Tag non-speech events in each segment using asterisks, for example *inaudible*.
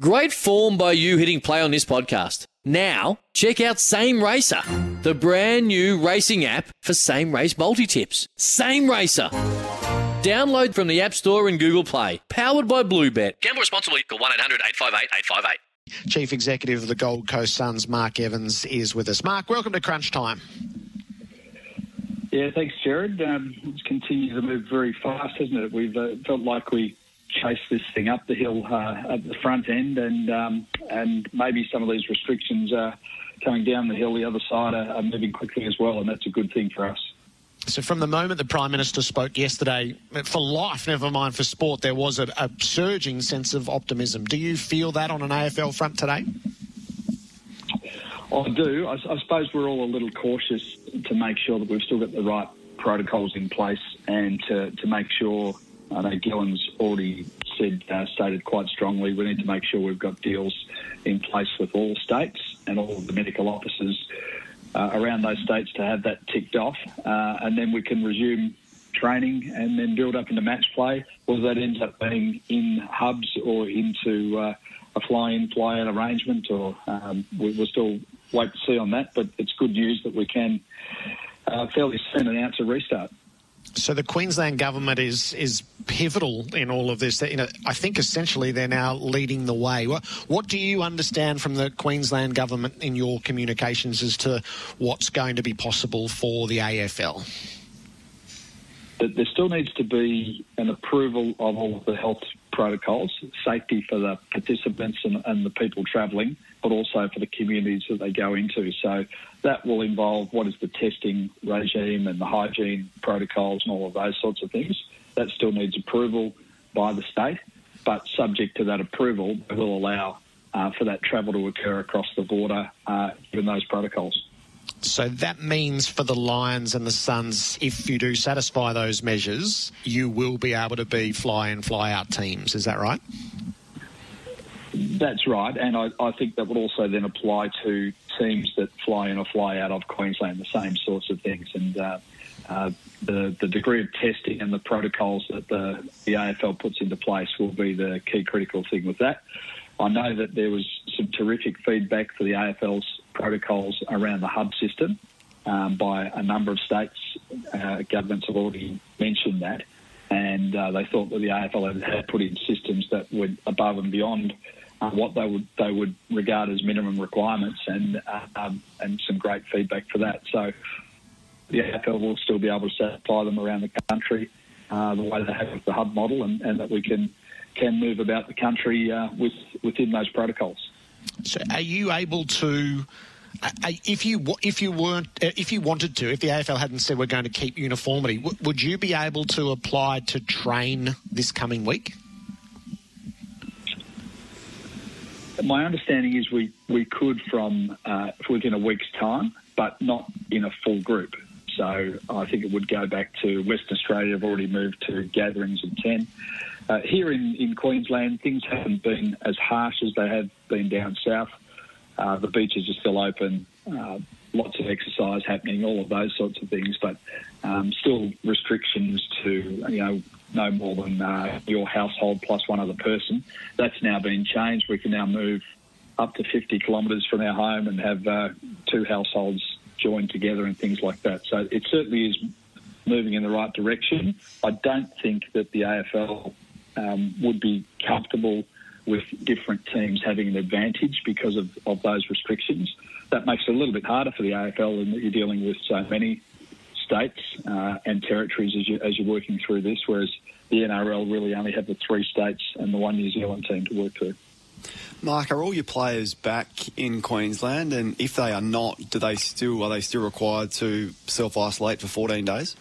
Great form by you hitting play on this podcast. Now, check out Same Racer, the brand new racing app for same race multi tips. Same Racer. Download from the App Store and Google Play. Powered by Bluebet. Gamble responsibly. Call 1 800 858 858. Chief Executive of the Gold Coast Suns, Mark Evans, is with us. Mark, welcome to Crunch Time. Yeah, thanks, Jared. Um, it's continued to move very fast, hasn't it? We've uh, felt like we chased this thing up the hill uh, at the front end, and um, and maybe some of these restrictions uh, coming down the hill the other side are, are moving quickly as well, and that's a good thing for us. So, from the moment the Prime Minister spoke yesterday, for life, never mind for sport, there was a, a surging sense of optimism. Do you feel that on an AFL front today? I do. I, I suppose we're all a little cautious to make sure that we've still got the right protocols in place and to, to make sure, I know Gillon's already said, uh, stated quite strongly, we need to make sure we've got deals in place with all states and all of the medical officers uh, around those states to have that ticked off. Uh, and then we can resume training and then build up into match play, whether that ends up being in hubs or into uh, a fly-in, fly-out arrangement, or um, we, we'll still wait to see on that. But it's good news that we can uh, fairly soon announce a restart. So the Queensland government is is pivotal in all of this. You know, I think essentially they're now leading the way. What, what do you understand from the Queensland government in your communications as to what's going to be possible for the AFL? That there still needs to be an approval of all of the health protocols, safety for the participants and, and the people travelling, but also for the communities that they go into. So that will involve what is the testing regime and the hygiene protocols and all of those sorts of things. That still needs approval by the state, but subject to that approval, it will allow uh, for that travel to occur across the border, uh, given those protocols. So that means for the Lions and the Suns, if you do satisfy those measures, you will be able to be fly in, fly out teams. Is that right? That's right, and I, I think that would also then apply to teams that fly in or fly out of Queensland, the same sorts of things. And uh, uh, the the degree of testing and the protocols that the, the AFL puts into place will be the key critical thing with that. I know that there was some terrific feedback for the AFL's protocols around the hub system um, by a number of states. Uh, governments have already mentioned that, and uh, they thought that the AFL had, put in systems that went above and beyond uh, what they would they would regard as minimum requirements, and uh, um, and some great feedback for that. So the AFL will still be able to satisfy them around the country uh, the way they have with the hub model, and, and that we can can move about the country uh, with within those protocols. So, are you able to? uh, If you if you weren't uh, if you wanted to if the AFL hadn't said we're going to keep uniformity would you be able to apply to train this coming week? My understanding is we, we could from uh, within a week's time, but not in a full group. So I think it would go back to Western Australia. Have already moved to gatherings of ten. Uh, here in, in Queensland, things haven't been as harsh as they have been down south. Uh, the beaches are still open, uh, lots of exercise happening, all of those sorts of things, but um, still restrictions to you know no more than uh, your household plus one other person. That's now been changed. We can now move up to 50 kilometres from our home and have uh, two households joined together and things like that. So it certainly is moving in the right direction. I don't think that the AFL um, would be comfortable with different teams having an advantage because of, of those restrictions. That makes it a little bit harder for the AFL in that you're dealing with so many states uh, and territories as, you, as you're working through this, whereas the NRL really only have the three states and the one New Zealand team to work through. Mark, are all your players back in Queensland? And if they are not, do they still are they still required to self isolate for 14 days?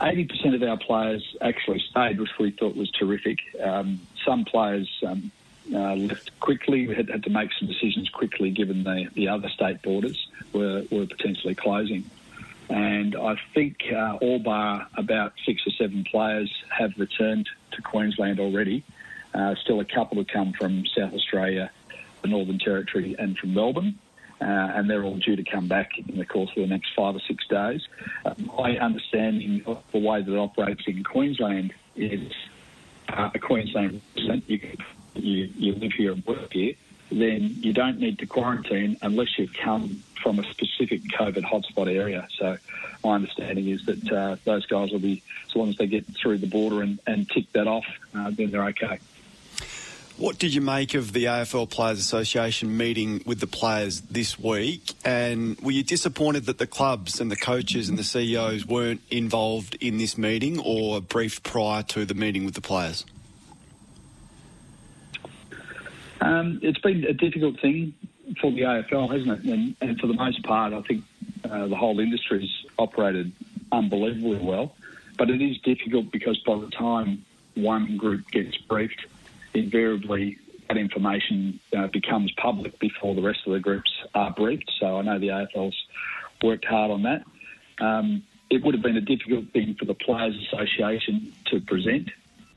80% of our players actually stayed, which we thought was terrific. Um, some players um, uh, left quickly. Had, had, to make some decisions quickly given the, the other state borders were, were potentially closing. And I think uh, all bar about six or seven players have returned to Queensland already. Uh, still a couple have come from South Australia, the Northern Territory, and from Melbourne uh, and they're all due to come back in the course of the next five or six days. Uh, my understanding of the way that it operates in Queensland is uh, a Queensland resident, you, you, you live here and work here, then you don't need to quarantine unless you've come from a specific COVID hotspot area. So my understanding is that uh, those guys will be, as long as they get through the border and, and tick that off, uh, then they're okay. What did you make of the AFL Players Association meeting with the players this week? And were you disappointed that the clubs and the coaches and the CEOs weren't involved in this meeting or briefed prior to the meeting with the players? Um, it's been a difficult thing for the AFL, hasn't it? And, and for the most part, I think uh, the whole industry's operated unbelievably well. But it is difficult because by the time one group gets briefed, invariably that information uh, becomes public before the rest of the groups are briefed. So I know the AFL's worked hard on that. Um, it would have been a difficult thing for the Players Association to present.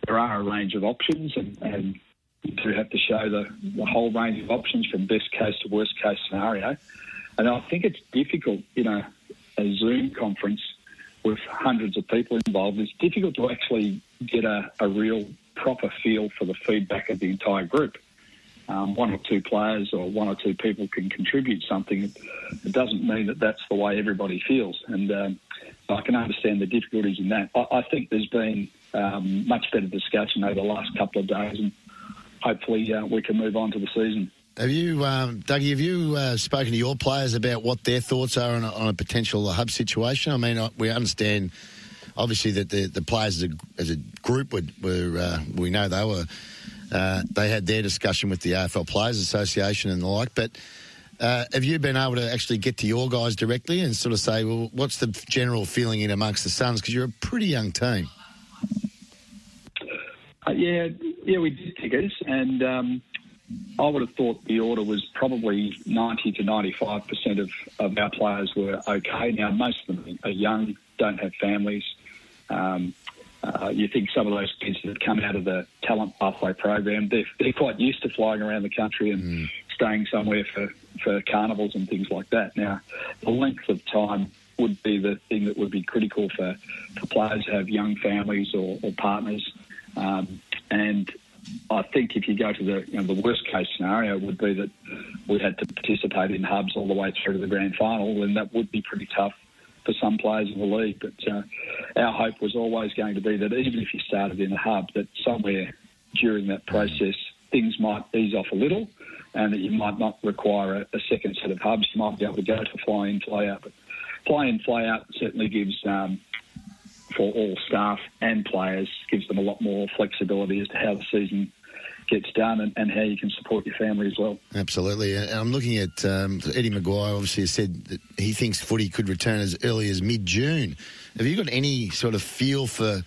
There are a range of options, and, and you do have to show the, the whole range of options from best case to worst case scenario. And I think it's difficult, you know, a Zoom conference with hundreds of people involved, it's difficult to actually get a, a real proper feel for the feedback of the entire group. Um, one or two players or one or two people can contribute something. It doesn't mean that that's the way everybody feels, and um, I can understand the difficulties in that. I, I think there's been um, much better discussion over the last couple of days, and hopefully uh, we can move on to the season. Have you, um, Dougie, have you uh, spoken to your players about what their thoughts are on a, on a potential hub situation? I mean, we understand obviously that the, the players as a, as a group were, were uh, we know they were uh, they had their discussion with the AFL Players Association and the like, but. Uh, have you been able to actually get to your guys directly and sort of say, well, what's the general feeling in amongst the Suns? Because you're a pretty young team. Uh, yeah, yeah, we did figures, and um, I would have thought the order was probably 90 to 95 percent of, of our players were okay. Now, most of them are young, don't have families, um, uh, you think some of those kids that come out of the talent pathway program, they're, they're quite used to flying around the country and mm. staying somewhere for, for carnivals and things like that. Now, the length of time would be the thing that would be critical for, for players to have young families or, or partners. Um, and I think if you go to the you know, the worst case scenario would be that we had to participate in hubs all the way through to the grand final, and that would be pretty tough for some players in the league. But uh, our hope was always going to be that even if you started in a hub, that somewhere during that process things might ease off a little, and that you might not require a, a second set of hubs. You might be able to go to fly in, fly out. But fly in, fly out certainly gives. Um, for all staff and players gives them a lot more flexibility as to how the season gets done and, and, how you can support your family as well. Absolutely. And I'm looking at um, Eddie McGuire obviously has said that he thinks footy could return as early as mid June. Have you got any sort of feel for,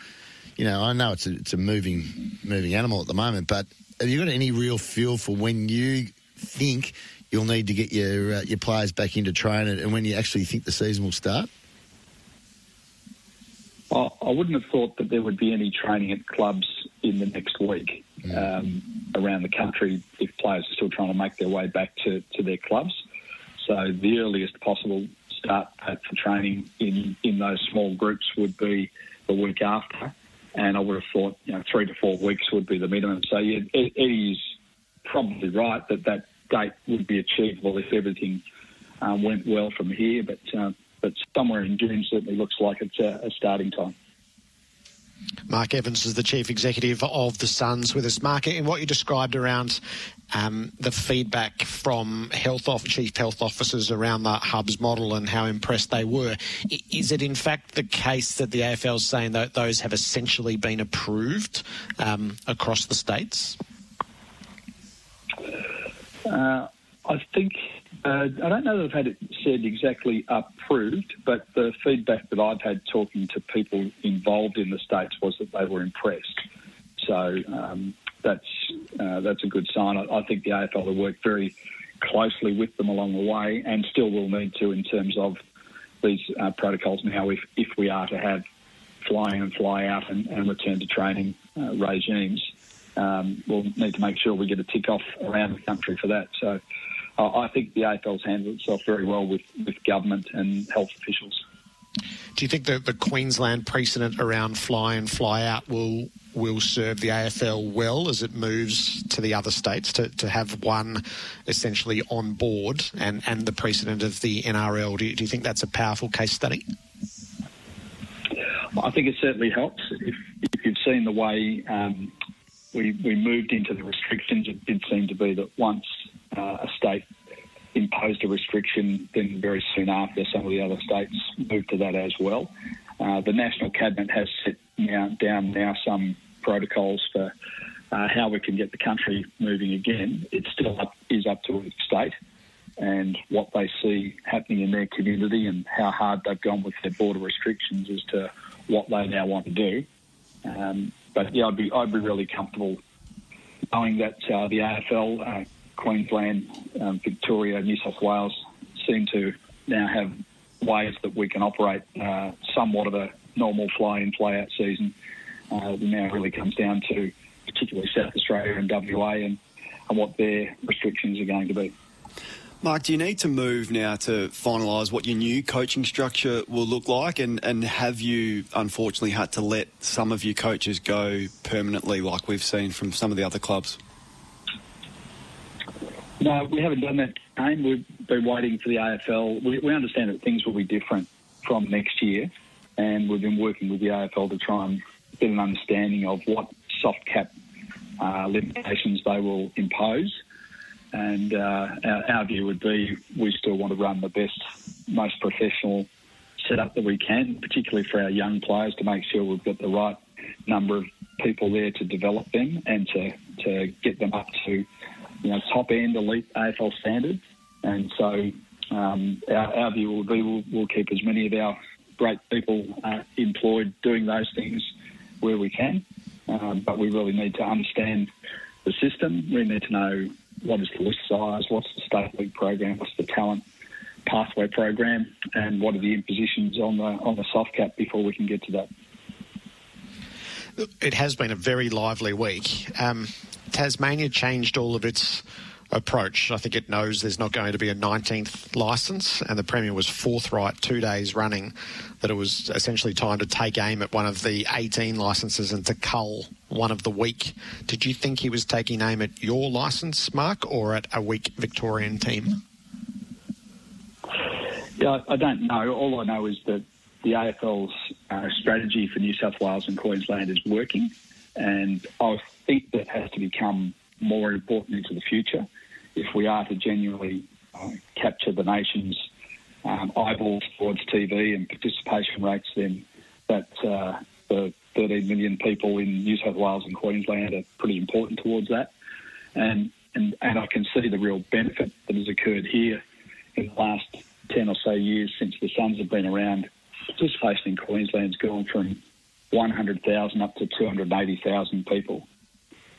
you know, I know it's a, it's a moving, moving animal at the moment, but have you got any real feel for when you think you'll need to get your, uh, your players back into training and when you actually think the season will start? I wouldn't have thought that there would be any training at clubs in the next week um, around the country if players are still trying to make their way back to, to their clubs. So the earliest possible start for training in, in those small groups would be the week after. And I would have thought, you know, three to four weeks would be the minimum. So yeah, Eddie's probably right that that date would be achievable if everything um, went well from here. But uh, but somewhere in June certainly looks like it's a, a starting time. Mark Evans is the chief executive of the Suns with us. Mark, in what you described around um, the feedback from health off, chief health officers around the hubs model and how impressed they were, is it in fact the case that the AFL is saying that those have essentially been approved um, across the states? Uh, I think Uh, I don't know that I've had it said exactly approved, but the feedback that I've had talking to people involved in the states was that they were impressed. So um, that's uh, that's a good sign. I, I think the AFL will work very closely with them along the way, and still will need to in terms of these uh, protocols now. If if we are to have fly in and fly out and, and return to training uh, regimes, um, we'll need to make sure we get a tick off around the country for that. So I think the AFL's handled itself very well with, with government and health officials. Do you think that the Queensland precedent around fly in, fly out will will serve the AFL well as it moves to the other states to, to have one essentially on board and, and the precedent of the NRL? Do you, do you think that's a powerful case study? I think it certainly helps. If, if you've seen the way um, we, we moved into the restrictions, it did seem to be that once a state imposed a restriction, then very soon after, some of the other states moved to that as well. Uh, the National Cabinet has set now, down now some protocols for uh, how we can get the country moving again. It still up, is up to each state and what they see happening in their community and how hard they've gone with their border restrictions as to what they now want to do. Um, but yeah, I'd be I'd be really comfortable knowing that uh, the AFL, uh, Queensland, um, Victoria, New South Wales seem to now have ways that we can operate uh, somewhat of a normal fly-in, fly-out season. Uh, now really comes down to particularly South Australia and WA and, and what their restrictions are going to be. Mark, do you need to move now to finalise what your new coaching structure will look like? And, and have you unfortunately had to let some of your coaches go permanently, like we've seen from some of the other clubs? No, we haven't done that. We've been waiting for the AFL. We, we understand that things will be different from next year, and we've been working with the AFL to try and get an understanding of what soft cap uh, limitations they will impose. And uh, our, our view would be we still want to run the best, most professional setup that we can, particularly for our young players, to make sure we've got the right number of people there to develop them and to, to get them up to you know top end elite AFL standards. And so um, our, our, view will be we'll, we'll, keep as many of our great people uh, employed doing those things where we can. Um, but we really need to understand the system. We need to know what is the list size, what's the state league program, what's the talent pathway program, and what are the impositions on the on the soft cap before we can get to that. It has been a very lively week. Um, Tasmania changed all of its approach. I think it knows there's not going to be a 19th licence, and the Premier was forthright two days running that it was essentially time to take aim at one of the 18 licences and to cull one of the weak. Did you think he was taking aim at your licence, Mark, or at a weak Victorian team? Yeah, I don't know. All I know is that the AFL's uh, strategy for New South Wales and Queensland is working, and I think that has to become more important into the future if we are to genuinely uh, capture the nation's um, eyeballs towards TV and participation rates, then that uh, the 13 million people in New South Wales and Queensland are pretty important towards that. And, and, and I can see the real benefit that has occurred here in the last 10 or so years since the Suns have been around. Participation in Queensland's gone from 100,000 up to 280,000 people.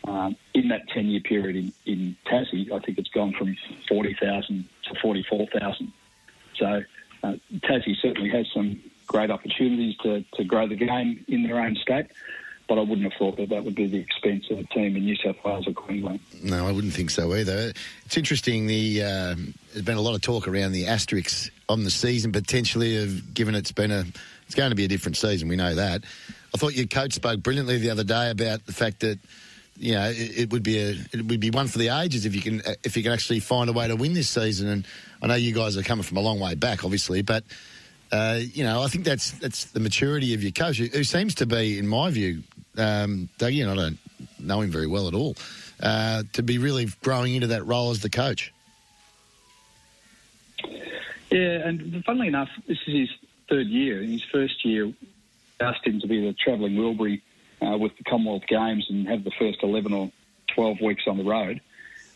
Um, in that 10 year period in, in Tassie, I think it's gone from 40,000 to 44,000. So uh, Tassie certainly has some great opportunities to, to grow the game in their own state. But I wouldn't have thought that that would be the expense of a team in New South Wales or Queensland. No, I wouldn't think so either. It's interesting. The um, there's been a lot of talk around the asterisks on the season potentially of given it's been a it's going to be a different season. We know that. I thought your coach spoke brilliantly the other day about the fact that you know, it, it, would be a it would be one for the ages if you can if you can actually find a way to win this season. And I know you guys are coming from a long way back, obviously, but uh, you know, I think that's that's the maturity of your coach, who seems to be, in my view, um, Dougie, and I don't know him very well at all, uh, to be really growing into that role as the coach. Yeah, and funnily enough, this is his third year. In his first year, asked him to be the travelling Wilbury uh, with the Commonwealth Games and have the first 11 or 12 weeks on the road.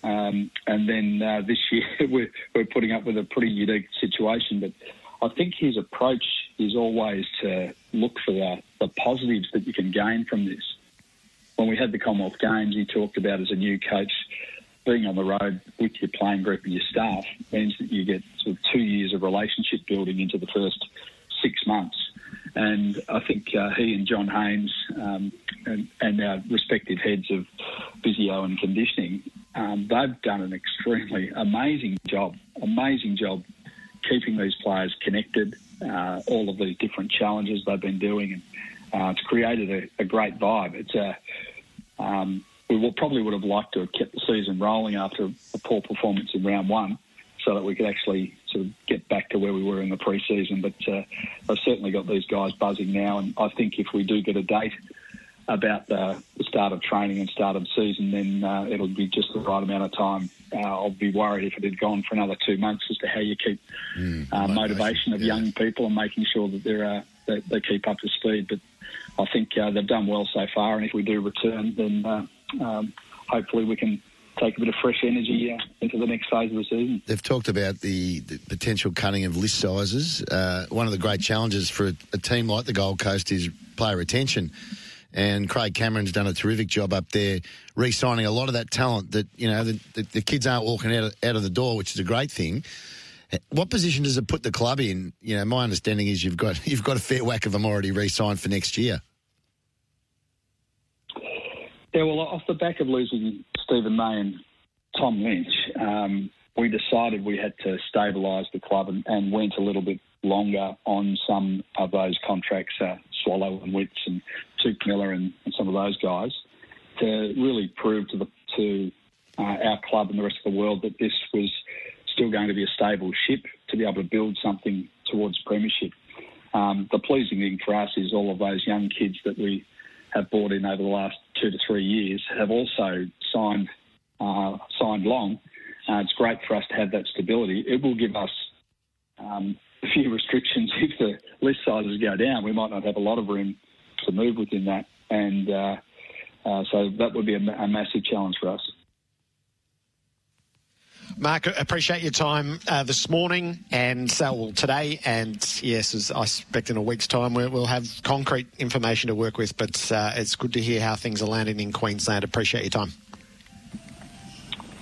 Um, and then uh, this year *laughs* we're, we're putting up with a pretty unique situation. But I think his approach is always to look for the, the positives that you can gain from this. When we had the Commonwealth Games, he talked about as a new coach being on the road with your playing group and your staff means that you get sort of two years of relationship building into the first six months. And I think uh, he and John Haynes um, and, and, our respective heads of physio and conditioning, um, they've done an extremely amazing job, amazing job keeping these players connected, uh, all of these different challenges they've been doing. And uh, it's created a, a, great vibe. It's a um, we will, probably would have liked to have kept the season rolling after a poor performance in round one so that we could actually sort of get back to where we were in the pre-season. But uh, I've certainly got these guys buzzing now, and I think if we do get a date about the, start of training and start of season, then uh, it'll be just the right amount of time. Uh, I'll be worried if it had gone for another two months as to how you keep mm, uh, motivation of yeah. young people and making sure that they're uh, they, they, keep up to speed. But I think uh, they've done well so far, and if we do return, then uh, um, hopefully we can take a bit of fresh energy uh, into the next phase of the season. They've talked about the, the potential cutting of list sizes. Uh, one of the great challenges for a, a, team like the Gold Coast is player retention. And Craig Cameron's done a terrific job up there, re-signing a lot of that talent. That you know, the, the, the kids aren't walking out of, out of the door, which is a great thing. What position does it put the club in? You know, my understanding is you've got *laughs* you've got a fair whack of them already re-signed for next year. Yeah, well, off the back of losing Steven May and Tom Lynch, um, we decided we had to stabilise the club and, and, went a little bit longer on some of those contracts, uh, Swallow and Witts and Touk Miller and, and, some of those guys, to really prove to the to uh, our club and the rest of the world that this was still going to be a stable ship to be able to build something towards premiership. Um, the pleasing thing for us is all of those young kids that we have bought in over the last two to three years have also signed uh, signed long. Uh, it's great for us to have that stability. It will give us um, *laughs* a few restrictions if the list sizes go down. We might not have a lot of room to move within that, and uh, uh so that would be a, a massive challenge for us. Mark, appreciate your time uh, this morning and uh, well, today. And yes, as I expect in a week's time, we'll have concrete information to work with. But uh, it's good to hear how things are landing in Queensland. Appreciate your time.